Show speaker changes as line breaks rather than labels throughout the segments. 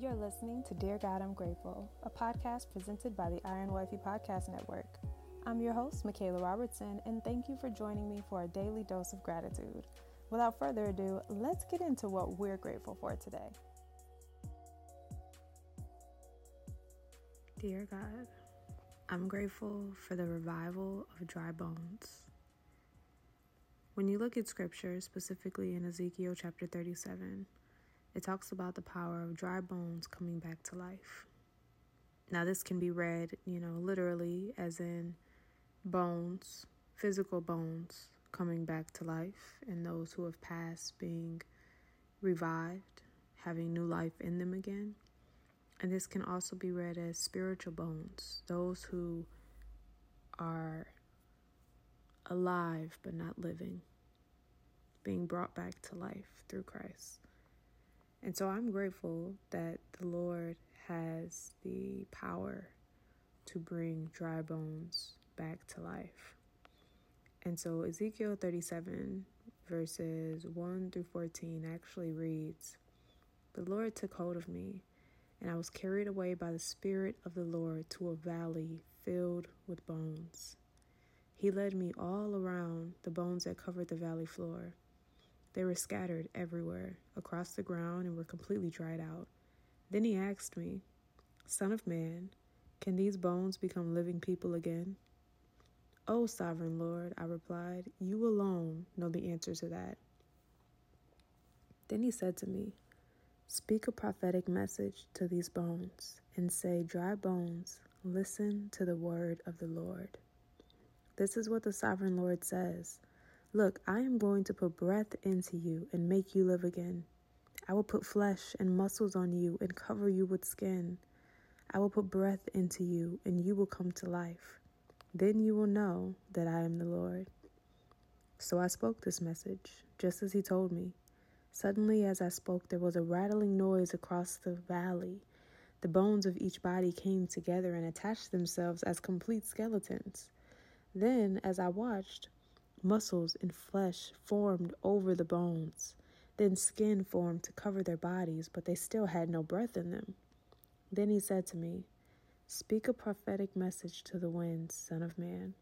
You're listening to Dear God, I'm Grateful, a podcast presented by the Iron Wifey Podcast Network. I'm your host, Michaela Robertson, and thank you for joining me for a daily dose of gratitude. Without further ado, let's get into what we're grateful for today. Dear God, I'm grateful for the revival of dry bones. When you look at scripture, specifically in Ezekiel chapter 37, it talks about the power of dry bones coming back to life. Now, this can be read, you know, literally, as in bones, physical bones coming back to life, and those who have passed being revived, having new life in them again. And this can also be read as spiritual bones, those who are alive but not living, being brought back to life through Christ. And so I'm grateful that the Lord has the power to bring dry bones back to life. And so Ezekiel 37, verses 1 through 14, actually reads The Lord took hold of me, and I was carried away by the Spirit of the Lord to a valley filled with bones. He led me all around the bones that covered the valley floor. They were scattered everywhere across the ground and were completely dried out. Then he asked me, Son of man, can these bones become living people again? O oh, sovereign Lord, I replied, you alone know the answer to that. Then he said to me, Speak a prophetic message to these bones and say, Dry bones, listen to the word of the Lord. This is what the sovereign Lord says Look, I am going to put breath into you and make you live again. I will put flesh and muscles on you and cover you with skin. I will put breath into you and you will come to life. Then you will know that I am the Lord. So I spoke this message, just as he told me. Suddenly, as I spoke, there was a rattling noise across the valley. The bones of each body came together and attached themselves as complete skeletons. Then, as I watched, muscles and flesh formed over the bones. Then skin formed to cover their bodies, but they still had no breath in them. Then he said to me, Speak a prophetic message to the winds, Son of Man.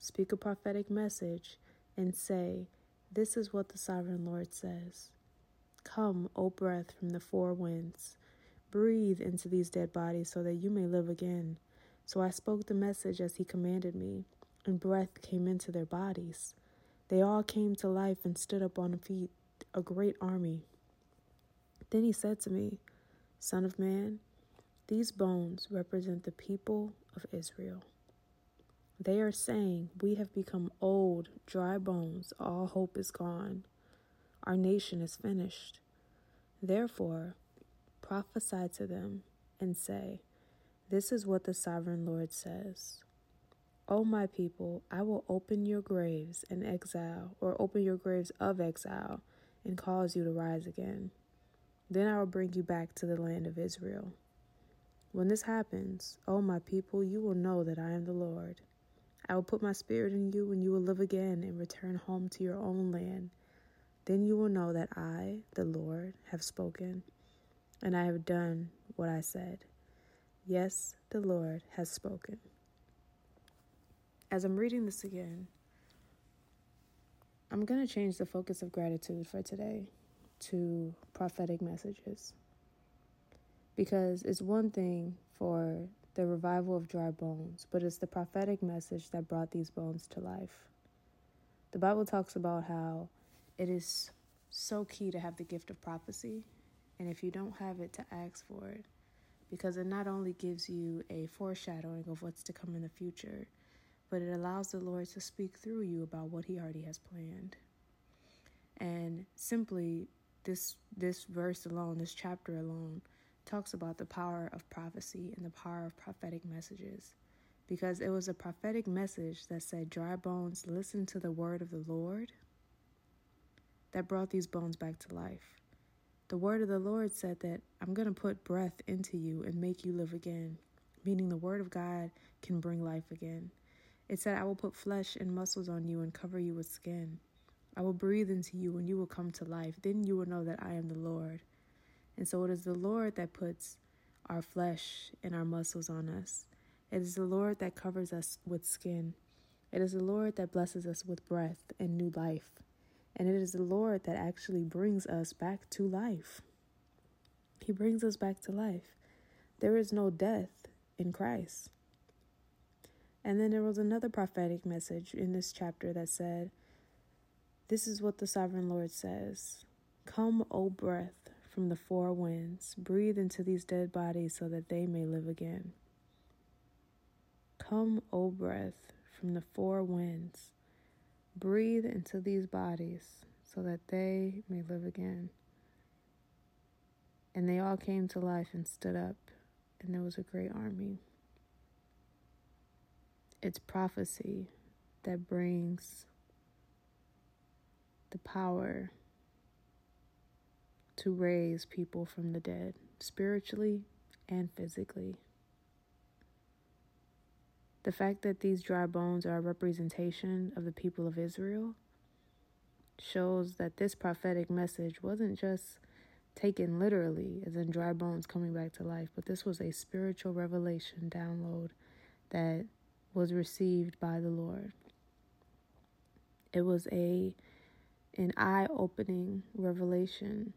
Speak a prophetic message and say, This is what the sovereign Lord says Come, O breath from the four winds, breathe into these dead bodies so that you may live again. So I spoke the message as he commanded me, and breath came into their bodies. They all came to life and stood up on feet, a great army. Then he said to me, Son of man, these bones represent the people of Israel. They are saying, We have become old, dry bones, all hope is gone. Our nation is finished. Therefore, prophesy to them and say, This is what the sovereign Lord says. O my people, I will open your graves in exile, or open your graves of exile, and cause you to rise again. Then I will bring you back to the land of Israel. When this happens, O my people, you will know that I am the Lord. I will put my spirit in you, and you will live again and return home to your own land. Then you will know that I, the Lord, have spoken, and I have done what I said. Yes, the Lord has spoken. As I'm reading this again, I'm going to change the focus of gratitude for today to prophetic messages. Because it's one thing for the revival of dry bones, but it's the prophetic message that brought these bones to life. The Bible talks about how it is so key to have the gift of prophecy, and if you don't have it, to ask for it, because it not only gives you a foreshadowing of what's to come in the future, but it allows the Lord to speak through you about what He already has planned. And simply, this this verse alone, this chapter alone, talks about the power of prophecy and the power of prophetic messages. Because it was a prophetic message that said, Dry bones, listen to the word of the Lord, that brought these bones back to life. The word of the Lord said that I'm going to put breath into you and make you live again, meaning the word of God can bring life again. It said, I will put flesh and muscles on you and cover you with skin. I will breathe into you and you will come to life. Then you will know that I am the Lord. And so it is the Lord that puts our flesh and our muscles on us. It is the Lord that covers us with skin. It is the Lord that blesses us with breath and new life. And it is the Lord that actually brings us back to life. He brings us back to life. There is no death in Christ. And then there was another prophetic message in this chapter that said, This is what the sovereign Lord says Come, O breath from the four winds, breathe into these dead bodies so that they may live again. Come, O breath from the four winds, breathe into these bodies so that they may live again. And they all came to life and stood up, and there was a great army. It's prophecy that brings the power to raise people from the dead, spiritually and physically. The fact that these dry bones are a representation of the people of Israel shows that this prophetic message wasn't just taken literally, as in dry bones coming back to life, but this was a spiritual revelation download that was received by the Lord. It was a an eye-opening revelation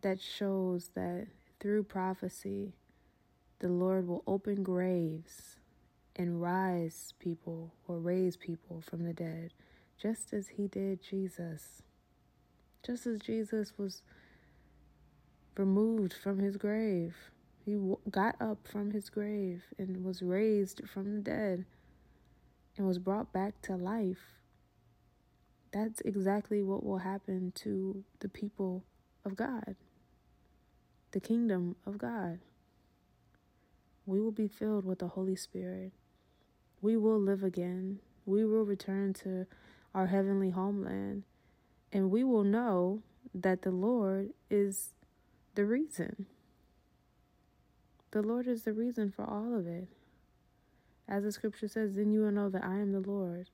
that shows that through prophecy the Lord will open graves and rise people or raise people from the dead just as he did Jesus. Just as Jesus was removed from his grave he got up from his grave and was raised from the dead and was brought back to life. That's exactly what will happen to the people of God, the kingdom of God. We will be filled with the Holy Spirit. We will live again. We will return to our heavenly homeland. And we will know that the Lord is the reason. The Lord is the reason for all of it. As the scripture says, then you will know that I am the Lord,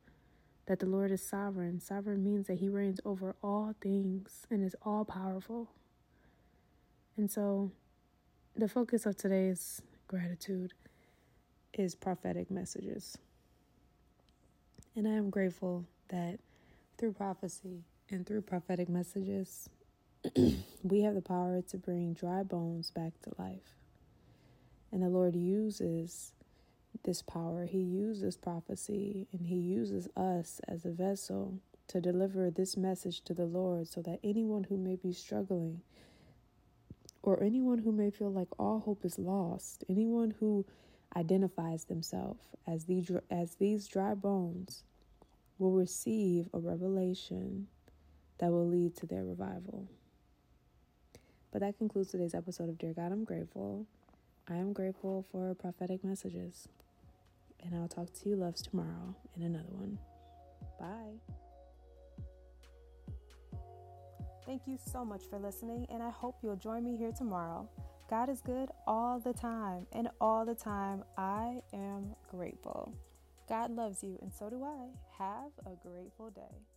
that the Lord is sovereign. Sovereign means that he reigns over all things and is all powerful. And so the focus of today's gratitude is prophetic messages. And I am grateful that through prophecy and through prophetic messages, we have the power to bring dry bones back to life. And the Lord uses this power, He uses prophecy, and He uses us as a vessel to deliver this message to the Lord so that anyone who may be struggling or anyone who may feel like all hope is lost, anyone who identifies themselves as these as these dry bones will receive a revelation that will lead to their revival. But that concludes today's episode of Dear God, I'm grateful. I am grateful for prophetic messages. And I'll talk to you loves tomorrow in another one. Bye. Thank you so much for listening, and I hope you'll join me here tomorrow. God is good all the time, and all the time I am grateful. God loves you, and so do I. Have a grateful day.